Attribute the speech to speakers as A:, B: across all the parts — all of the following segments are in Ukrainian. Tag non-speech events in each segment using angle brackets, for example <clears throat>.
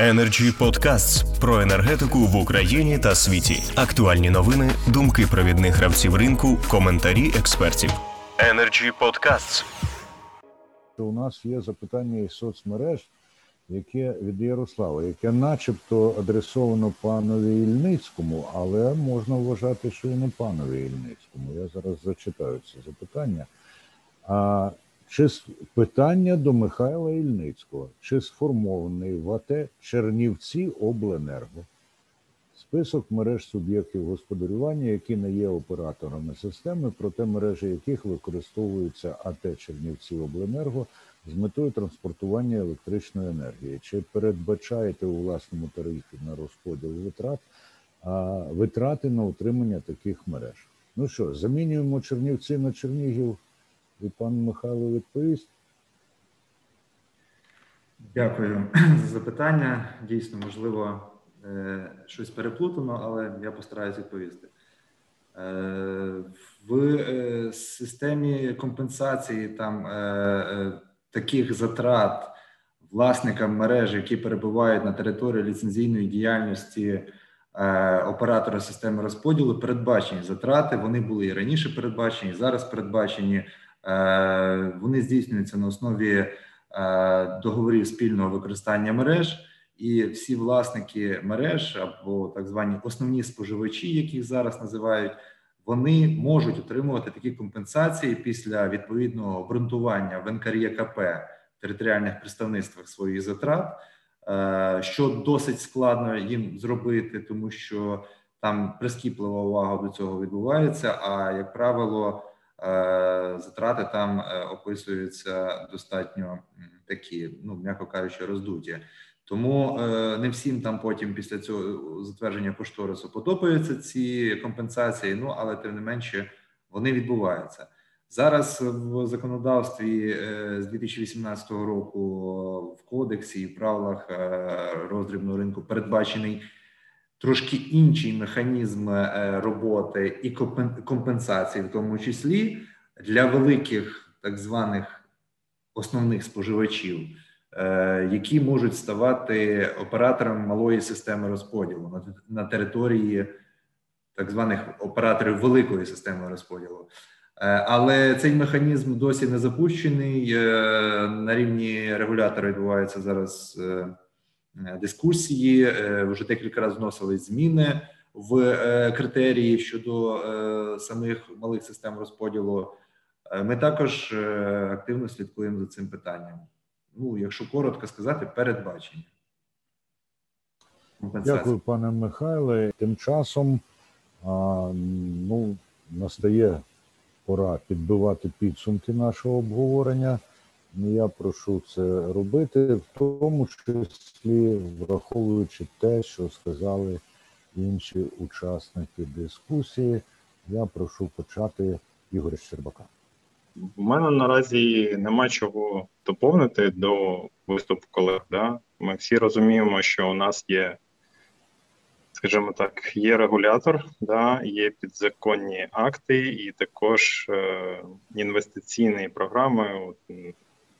A: Energy Podcasts про енергетику в Україні та світі. Актуальні новини, думки провідних гравців ринку, коментарі експертів. Energy Podcasts.
B: У нас є запитання із соцмереж, яке від Ярослава, яке начебто адресовано панові Ільницькому, але можна вважати, що і не панові Ільницькому. Я зараз зачитаю це запитання. А чи питання до Михайла Ільницького, чи сформований в АТ Чернівці Обленерго список мереж суб'єктів господарювання, які не є операторами системи, проте мережі яких використовуються АТ Чернівці Обленерго з метою транспортування електричної енергії? Чи передбачаєте у власному тарифі на розподіл витрат витрати на утримання таких мереж? Ну що, замінюємо Чернівці на Чернігів? І пан Михайло відповість.
C: Дякую за запитання. Дійсно, можливо, е, щось переплутано, але я постараюсь відповісти. Е, в е, системі компенсації там таких затрат власникам мережі, які перебувають на території ліцензійної діяльності оператора системи розподілу, передбачені затрати. Вони були і раніше передбачені, і зараз передбачені. Е, вони здійснюються на основі е, договорів спільного використання мереж, і всі власники мереж або так звані основні споживачі, яких зараз називають, вони можуть отримувати такі компенсації після відповідного обґрунтування в НКРЄКП територіальних представництвах своїх затрат, е, що досить складно їм зробити, тому що там прискіплива увага до цього відбувається. А як правило, затрати там е, описуються достатньо такі, ну м'яко кажучи, роздуті. Тому е, не всім там потім після цього затвердження кошторису подобаються ці компенсації. Ну але тим не менше вони відбуваються зараз. В законодавстві з 2018 року в кодексі і правилах роздрібного ринку передбачений трошки інший механізм е, роботи і компенсації, в тому числі для великих так званих основних споживачів, е, які можуть ставати операторами малої системи розподілу на території так званих операторів великої системи розподілу. Е, але цей механізм досі не запущений. На рівні регулятора відбувається зараз дискусії. Е, вже декілька разів вносили зміни в е, критерії щодо самих малих систем розподілу. Ми також активно слідкуємо за цим питанням. Ну, якщо коротко сказати, передбачення.
B: Дякую, пане Михайле. Тим часом а, ну, настає пора підбивати підсумки нашого обговорення. Я прошу це робити, в тому числі враховуючи те, що сказали інші учасники дискусії. Я прошу почати Ігоря Щербака.
D: У мене наразі нема чого доповнити до виступу колег. Да? Ми всі розуміємо, що у нас є, скажімо так, є регулятор, да? є підзаконні акти, і також е, інвестиційні програми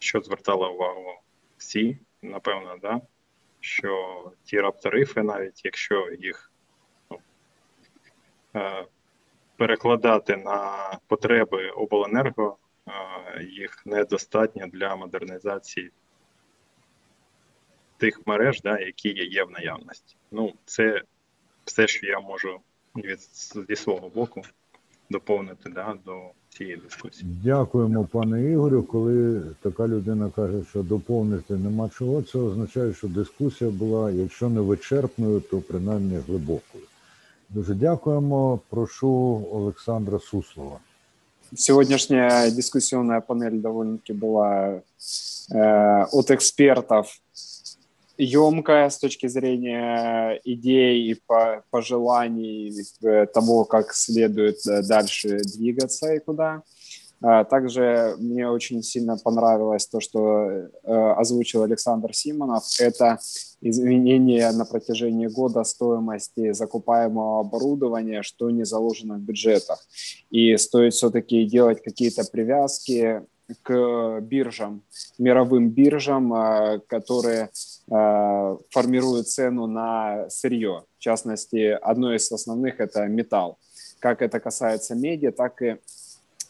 D: що звертали увагу всі, напевно, да? що ті раптарифи, навіть якщо їх ну, е, перекладати на потреби обленерго, е, їх недостатньо для модернізації тих мереж, да, які є в наявності. Ну, це все, що я можу від зі свого боку доповнити да, до цієї дискусії.
B: Дякуємо, пане Ігорю. Коли така людина каже, що доповнити нема чого, це означає, що дискусія була, якщо не вичерпною, то принаймні глибокою. Дуже дякуємо. Прошу Олександра Суслова.
E: Сегодняшняя дискуссионная панель довольно-таки была э, от экспертов емкая с точки зрения идей и пожеланий э, того, как следует э, дальше двигаться и куда. А, также мне очень сильно понравилось то, что э, озвучил Александр Симонов. Это изменение на протяжении года стоимости закупаемого оборудования, что не заложено в бюджетах. И стоит все-таки делать какие-то привязки к биржам, мировым биржам, которые Э, формирует цену на сырье. В частности, одно из основных – это металл. Как это касается меди, так и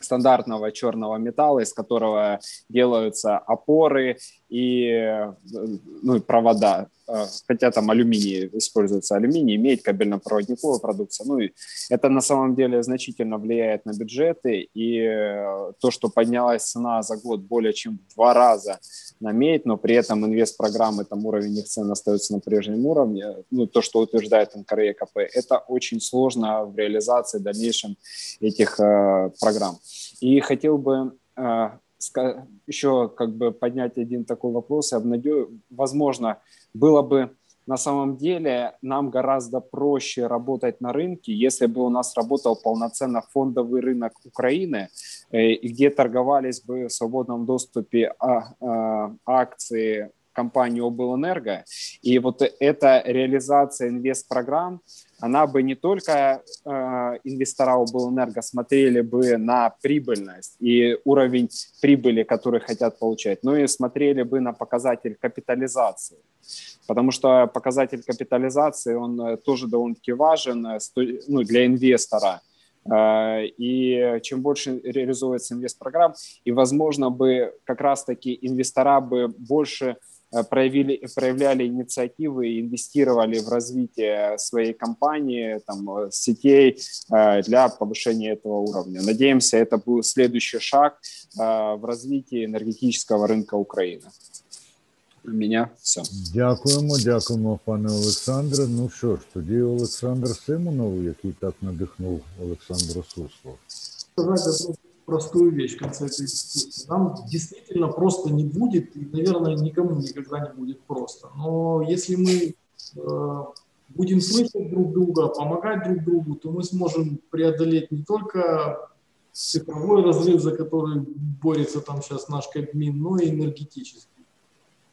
E: стандартного черного металла, из которого делаются опоры и ну, провода. Э, хотя там алюминий используется, алюминий, медь, кабельно-проводниковая продукция. Ну, и это на самом деле значительно влияет на бюджеты, и э, то, что поднялась цена за год более чем в два раза на медь, но при этом инвест-программы, там уровень их цен остается на прежнем уровне, ну, то, что утверждает НКРЕКП, это очень сложно в реализации в дальнейшем этих э, программ. И хотел бы э, еще как бы поднять один такой вопрос и обнадежить, возможно, было бы на самом деле нам гораздо проще работать на рынке, если бы у нас работал полноценно фондовый рынок Украины, э, где торговались бы в свободном доступе а, а, акции компании Облэнерго. И вот эта реализация инвест-программ, она бы не только э, инвестора Облэнерго смотрели бы на прибыльность и уровень прибыли, который хотят получать, но и смотрели бы на показатель капитализации. Потому что показатель капитализации, он э, тоже довольно-таки важен э, ну, для инвестора. Э, и чем больше реализуется инвест-программ, и, возможно, бы как раз-таки инвестора бы больше проявили, проявляли инициативы и инвестировали в развитие своей компании, там, э, сетей э, для повышения этого уровня. Надеемся, это будет следующий шаг в развитии энергетического рынка Украины. У меня все.
B: Дякуємо, дякуємо, пане Олександре. Ну що ж, тоді Олександр Симонов, який так надихнув Олександра Суслова.
F: Простую вещь в конце этой дискуссии. Нам действительно просто не будет, и, наверное, никому никогда не будет просто. Но если мы э, будем слышать друг друга, помогать друг другу, то мы сможем преодолеть не только цифровой разрыв, за который борется там сейчас наш Кабмин, но и энергетический.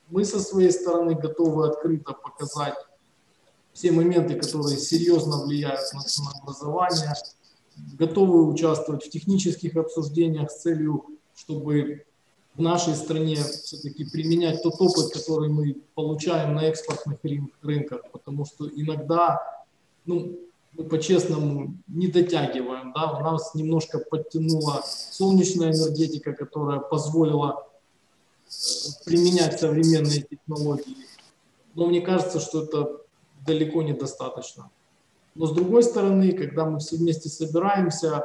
F: Мы со своей стороны готовы открыто показать все моменты, которые серьезно влияют на ценообразование, готовы участвовать в технических обсуждениях с целью, чтобы в нашей стране все-таки применять тот опыт, который мы получаем на экспортных рынках, потому что иногда, ну, мы по-честному не дотягиваем, да, у нас немножко подтянула солнечная энергетика, которая позволила э, применять современные технологии. Но мне кажется, что это далеко недостаточно. Но с другой стороны, когда мы все вместе собираемся,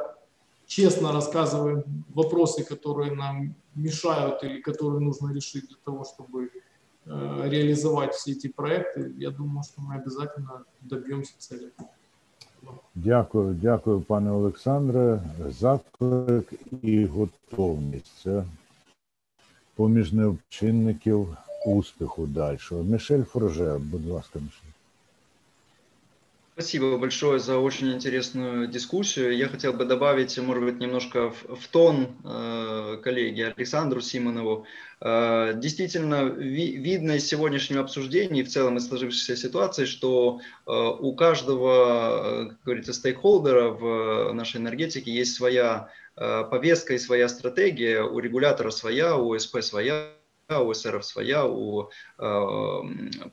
F: честно рассказываем вопросы, которые нам мешают или которые нужно решить для того, чтобы э, реализовать все эти проекты, я думаю, что мы обязательно добьемся цели.
B: Дякую, дякую, пане Олександре. Заклик і готовність. Це поміж чинників успіху далі. Мішель Форже, будь ласка, Мішель.
G: Спасибо большое за очень интересную дискуссию. Я хотел бы добавить, может быть, немножко в, в тон э, коллеги Александру Симонову. Э, действительно, ви, видно из сегодняшнего обсуждения и в целом из сложившейся ситуации, что э, у каждого, как говорится, стейкхолдера в нашей энергетике есть своя э, повестка и своя стратегия, у регулятора своя, у СП своя у СРФ своя, у э,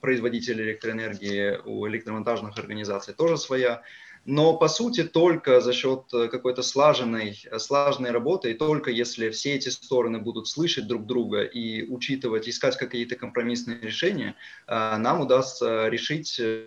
G: производителей электроэнергии, у электромонтажных организаций тоже своя. Но по сути только за счет какой-то слаженной, слаженной работы, и только если все эти стороны будут слышать друг друга и учитывать, искать какие-то компромиссные решения, э, нам удастся решить Э,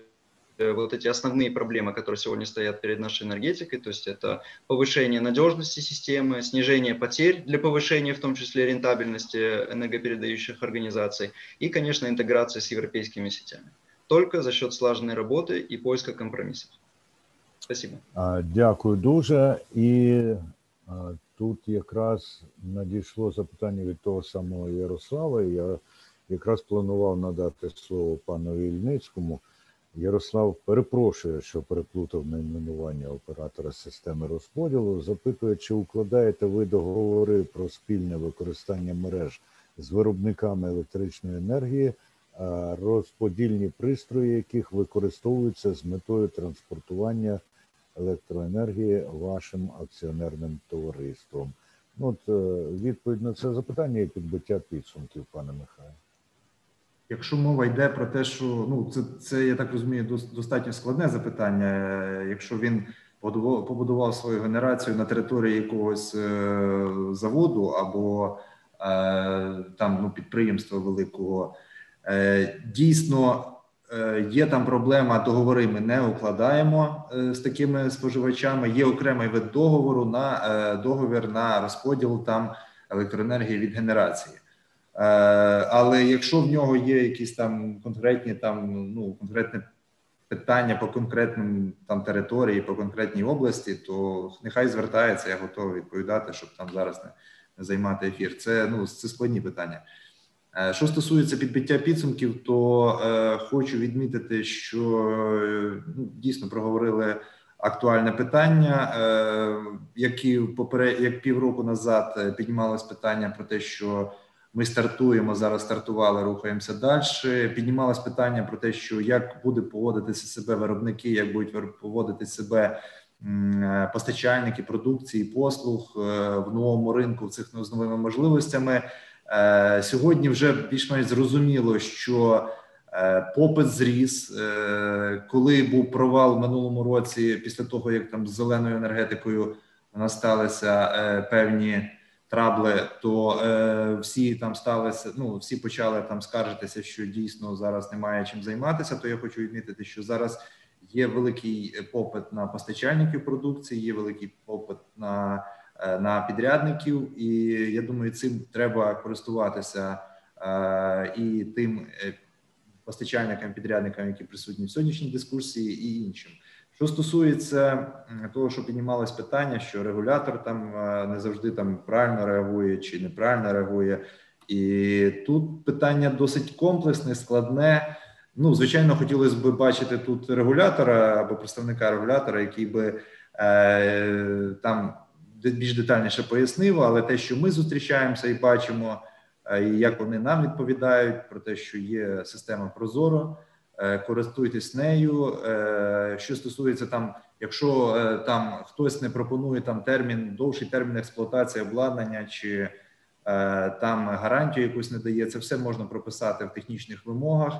G: вот эти основные проблемы, которые сегодня стоят перед нашей энергетикой, то есть это повышение надежности системы, снижение потерь для повышения в том числе рентабельности энергопередающих организаций и, конечно, интеграция с европейскими сетями. Только за счет слаженной работы и поиска компромиссов. Спасибо.
B: Дякую дуже. І тут якраз надійшло запитання від того самого Ярослава. Я якраз планував надати слово пану Ільницькому. Ярослав перепрошує, що переплутав найменування оператора системи розподілу. Запитує, чи укладаєте ви договори про спільне використання мереж з виробниками електричної енергії, розподільні пристрої, яких використовуються з метою транспортування електроенергії вашим акціонерним товариством. Ну, От відповідь на це запитання і підбиття підсумків, пане Михайло.
C: Якщо мова йде про те, що ну це це я так розумію, достатньо складне запитання. Якщо він побудував свою генерацію на території якогось е, заводу або е, там ну, підприємства великого, е, дійсно є там проблема. Договори ми не укладаємо з такими споживачами. Є окремий вид договору на договір на розподіл там електроенергії від генерації. Але якщо в нього є якісь там конкретні там ну конкретне питання по конкретним там території, по конкретній області, то нехай звертається, я готовий відповідати, щоб там зараз не, займати ефір. Це ну це складні питання. Е, що стосується підбиття підсумків, то е, хочу відмітити, що е, дійсно проговорили актуальне питання, е, які поперед як півроку назад е, піднімалось питання про те, що ми стартуємо зараз. Стартували, рухаємося далі. Піднімалось питання про те, що як буде поводитися себе виробники, як будуть поводити себе е, постачальники продукції, послуг е, в новому ринку в цих з новими можливостями. Е, сьогодні вже більш-менш зрозуміло, що попит зріс, коли був провал в минулому році, після того як там з зеленою енергетикою насталися певні трабли, то е, всі там сталися. Ну всі почали там скаржитися, що дійсно зараз немає чим займатися. То я хочу відмітити, що зараз є великий попит на постачальників продукції, є великий попит на е, на підрядників, і я думаю, цим треба користуватися е, і тим е, постачальникам, підрядникам, які присутні в сьогоднішній дискусії, і іншим. Що стосується того, що піднімалось питання, що регулятор там е, не завжди там правильно реагує чи неправильно реагує, і тут питання досить комплексне, складне. Ну, звичайно, хотілося б бачити тут регулятора або представника регулятора, який би е, там більш детальніше пояснив, але те, що ми зустрічаємося і бачимо, е, і як вони нам відповідають про те, що є система Прозоро. Е, користуйтесь нею. Е, що стосується там, якщо е, там хтось не пропонує там термін, довший термін експлуатації обладнання чи там гарантію якусь не дає, це все можна прописати в технічних вимогах,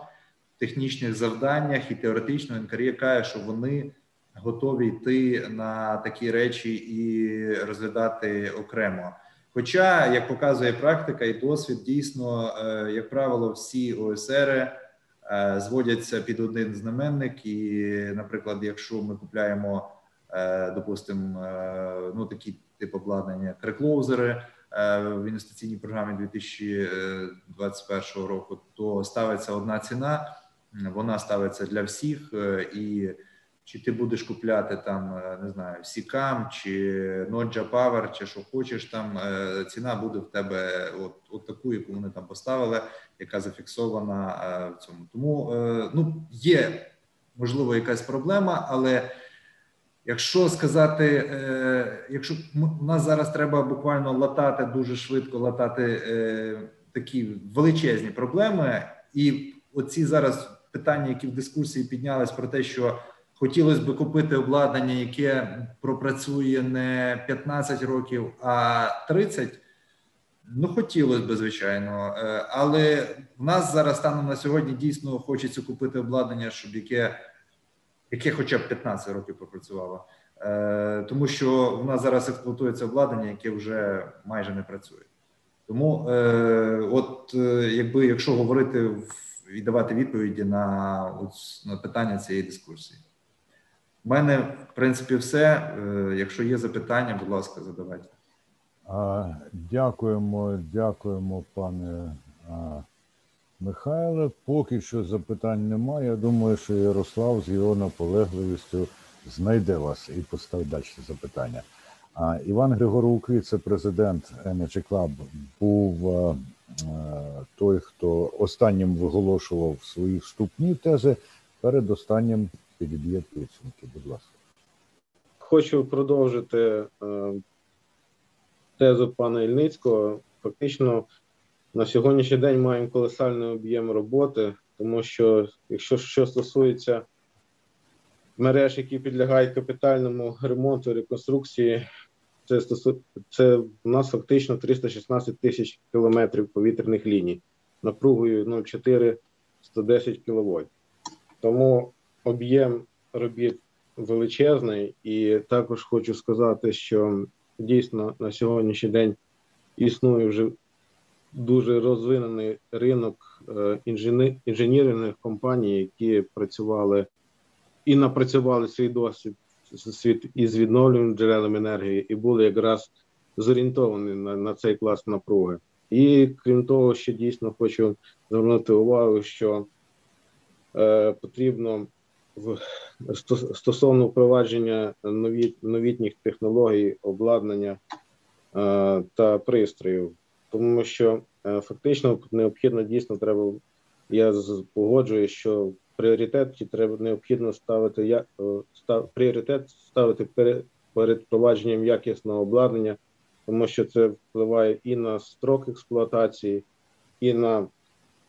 C: технічних завданнях і теоретично НКРЄ каже, що вони готові йти на такі речі і розглядати окремо. Хоча, як показує практика і досвід, дійсно, як правило, всі ОСР Е, зводяться під один знаменник, і, наприклад, якщо ми купляємо, е, допустимо, е, ну такі тип обладнання креклоузери в інвестиційній програмі 2021 року, то ставиться одна ціна, вона ставиться для всіх і чи ти будеш купляти там, е, не знаю, Сікам чи Ноджа Power, чи що хочеш, там е, ціна буде в тебе от от таку, яку вони там поставили, яка зафіксована е, в цьому. Тому ну є можливо якась проблема, але якщо сказати, якщо у нас зараз треба буквально латати дуже швидко латати такі величезні проблеми, і оці зараз питання, які в дискусії піднялись про те, що Хотілося б купити обладнання, яке пропрацює не 15 років, а 30. Ну, хотілося б, звичайно, е, але в нас зараз станом на сьогодні дійсно хочеться купити обладнання, щоб яке яке хоча б 15 років пропрацювало. Е, тому що в нас зараз експлуатується обладнання, яке вже майже не працює. Тому, е, от якби якщо говорити і давати відповіді на, на питання цієї дискусії. У мене, в принципі, все. Якщо є запитання, будь ласка, задавайте.
B: Дякуємо, дякуємо, пане Михайле. Поки що запитань немає. Я думаю, що Ярослав з його наполегливістю знайде вас і поставить далі запитання. Іван Григорук, віце-президент Energy Club, був той, хто останнім виголошував свої вступні тези перед останнім підіб'є підсумки. Будь ласка.
H: Хочу продовжити е, тезу пана Ільницького. Фактично, на сьогоднішній день маємо колосальний об'єм роботи, тому що, якщо що стосується мереж, які підлягають капітальному ремонту, реконструкції, це стосу... це у нас фактично 316 тисяч кілометрів повітряних ліній напругою 0,4 110 кВт. Тому об'єм робіт величезний, і також хочу сказати, що дійсно на сьогоднішній день існує вже дуже розвинений ринок е, інженерних компаній, які працювали і напрацювали свій досвід світ із відновлюваними джерелами енергії, і були якраз зорієнтовані на, на цей клас напруги. І крім того, ще дійсно хочу звернути увагу, що е, потрібно в стосовно впровадження нові, новітніх технологій, обладнання е, та пристроїв, тому що е, фактично необхідно дійсно треба. Я погоджую, що пріоритет треба необхідно ставити я е, став пріоритет ставити перед перед впровадженням якісного обладнання, тому що це впливає і на строк експлуатації, і на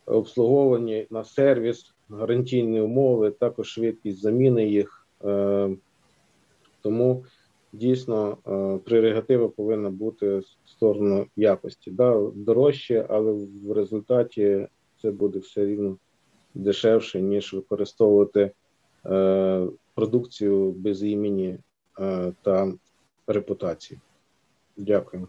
H: обслуговування, на сервіс, гарантійні умови, також швидкість заміни їх. Е, тому дійсно е, прерогатива повинна бути в сторону якості. Да, Дорожче, але в результаті це буде все рівно дешевше, ніж використовувати е, продукцію без імені та репутації. Дякую.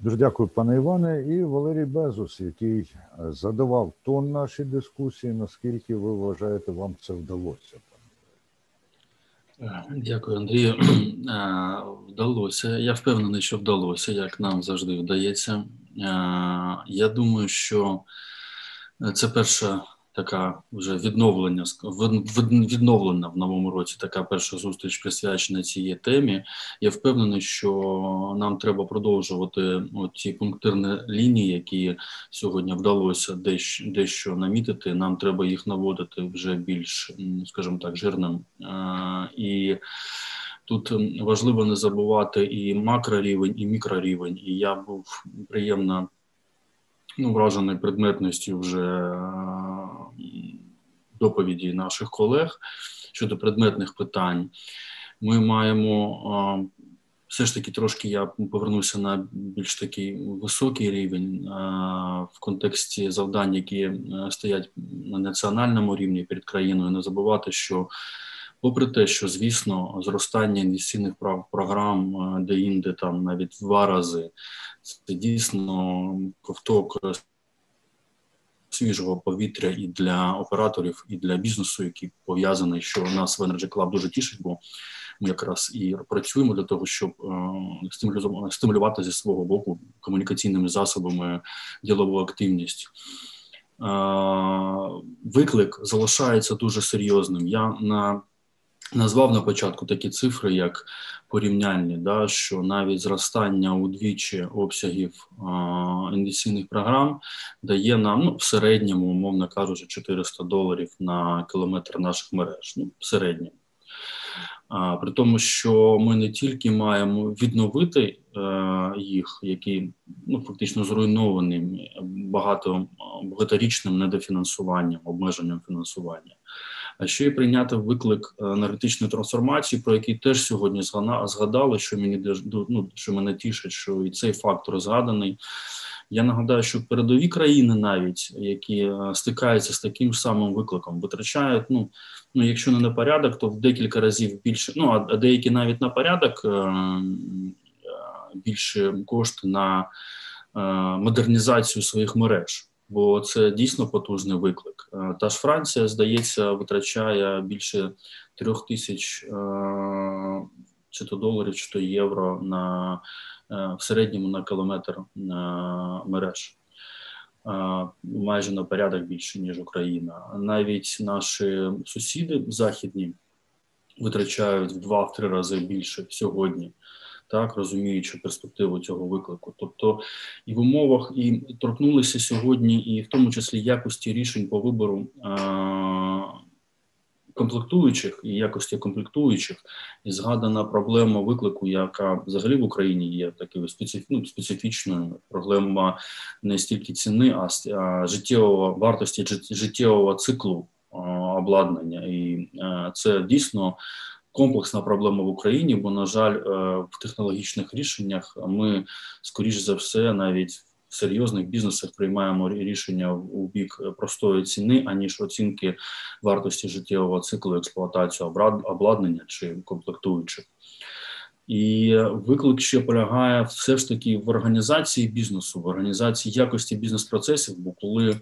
B: Дуже дякую, пане Іване, і Валерій Безус, який задавав тон нашій дискусії. Наскільки ви вважаєте, вам це вдалося?
I: Дякую, Андрію. <clears throat> Е, вдалося. Я впевнений, що вдалося, як нам завжди вдається. Е, я думаю, що це перша така вже відновлення відновлена в новому році. Така перша зустріч присвячена цій темі. Я впевнений, що нам треба продовжувати ті пунктирні лінії, які сьогодні вдалося дещо, дещо намітити. Нам треба їх наводити вже більш, скажімо так, жирним і. Тут важливо не забувати і макрорівень, і мікрорівень. І я був приємно ну, вражений предметністю вже доповіді наших колег щодо предметних питань. Ми маємо все ж таки трошки я повернуся на більш такий високий рівень в контексті завдань, які стоять на національному рівні перед країною. Не забувати, що попри те, що звісно зростання інвестиційних програм де-інде там навіть два рази, це дійсно ковток свіжого повітря і для операторів, і для бізнесу, який пов'язаний, що нас в Energy Club дуже тішить, бо ми якраз і працюємо для того, щоб е, стимулювати зі свого боку комунікаційними засобами ділову активність. Е, виклик залишається дуже серйозним. Я на Назвав на початку такі цифри, як порівняльні, да, що навіть зростання удвічі обсягів інвестиційних програм дає нам ну, в середньому, умовно кажучи, 400 доларів на кілометр наших мереж. Ну, в середньому. А, При тому, що ми не тільки маємо відновити е, їх, які ну, фактично зруйновані багато багаторічним недофінансуванням, обмеженням фінансування а ще й прийняти виклик е, енергетичної трансформації, про який теж сьогодні згадали, що мені ну, що мене тішить, що і цей фактор згаданий. Я нагадаю, що передові країни, навіть які е, стикаються з таким самим викликом, витрачають. Ну ну, якщо не на порядок, то в декілька разів більше. Ну а деякі навіть на порядок е, більше кошти на модернізацію своїх мереж бо це дійсно потужний виклик. Е, та ж Франція, здається, витрачає більше трьох тисяч е, чи то доларів, чи то євро на е, в середньому на кілометр мереж. Майже на порядок більше ніж Україна. Навіть наші сусіди західні витрачають в два-три рази більше сьогодні так розуміючи перспективу цього виклику. Тобто і в умовах і торкнулися сьогодні, і в тому числі якості рішень по вибору. Комплектуючих і якості комплектуючих, і згадана проблема виклику, яка взагалі в Україні є такою специф... ну, специфічною проблема не стільки ціни, а життєвого вартості життєвого циклу обладнання, і це дійсно комплексна проблема в Україні, бо, на жаль, е, в технологічних рішеннях ми, скоріш за все, навіть В серйозних бізнесах приймаємо рішення у бік простої ціни, аніж оцінки вартості життєвого циклу експлуатації обладнання чи комплектуючих. І виклик ще полягає все ж таки в організації бізнесу, в організації якості бізнес-процесів. Бо коли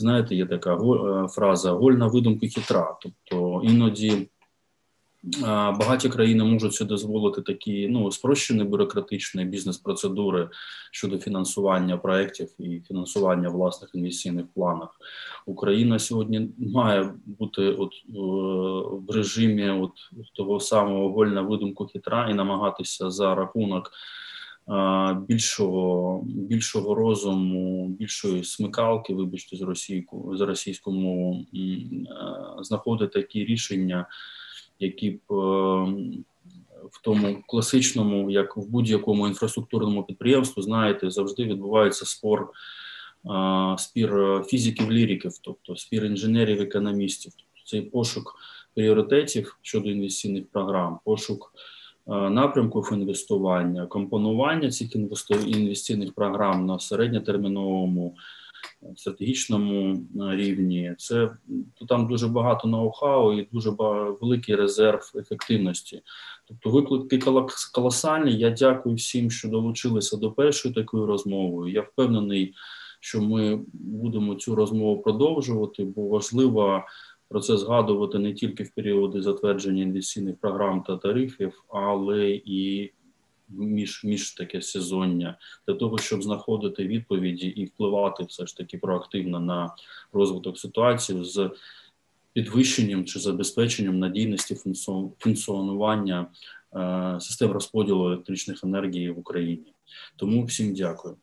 I: знаєте, є така е, фраза гольна видумка хитра. Тобто іноді багаті країни можуть собі дозволити такі ну спрощені бюрократичні бізнес-процедури щодо фінансування проєктів і фінансування власних інвестиційних планах. Україна сьогодні має бути от е, в режимі от того самого вольна видумку хитра і намагатися за рахунок більшого, більшого розуму, більшої смикалки, вибачте, з російку за російську мову, е, знаходити такі рішення, які б е, в тому класичному, як в будь-якому інфраструктурному підприємстві, знаєте, завжди відбувається спор. Спір е, фізиків, ліриків, тобто спір інженерів, економістів, тобто цей пошук пріоритетів щодо інвестиційних програм, пошук е, напрямків інвестування, компонування цих інвестиційних програм на середньотерміновому е, стратегічному е, рівні. Це то там дуже багато ноу-хау і дуже великий резерв ефективності. Тобто виклики колосальні. Я дякую всім, що долучилися до першої такої розмови. Я впевнений, що ми будемо цю розмову продовжувати, бо важливо про це згадувати не тільки в періоди затвердження інвестиційних програм та тарифів, але і між, між таке сезоння для того, щоб знаходити відповіді і впливати все ж таки проактивно на розвиток ситуації з підвищенням чи забезпеченням надійності функціонування е, систем розподілу електричних енергії в Україні. Тому всім дякую.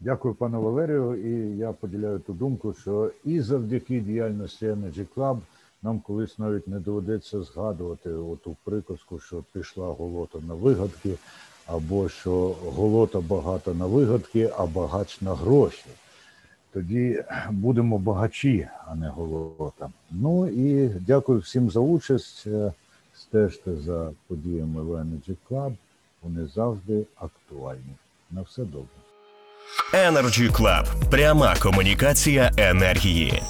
B: Дякую, пане Валерію. І я поділяю ту думку, що і завдяки діяльності Energy Club нам колись навіть не доведеться згадувати оту приказку, що пішла голота на вигадки, або що голота багата на вигадки, а багач на гроші. Тоді будемо багачі, а не голота. Ну і дякую всім за участь. Е, Стежте за подіями в Energy Club. Вони завжди актуальні. На все добре.
A: Energy Club. Пряма комунікація енергії.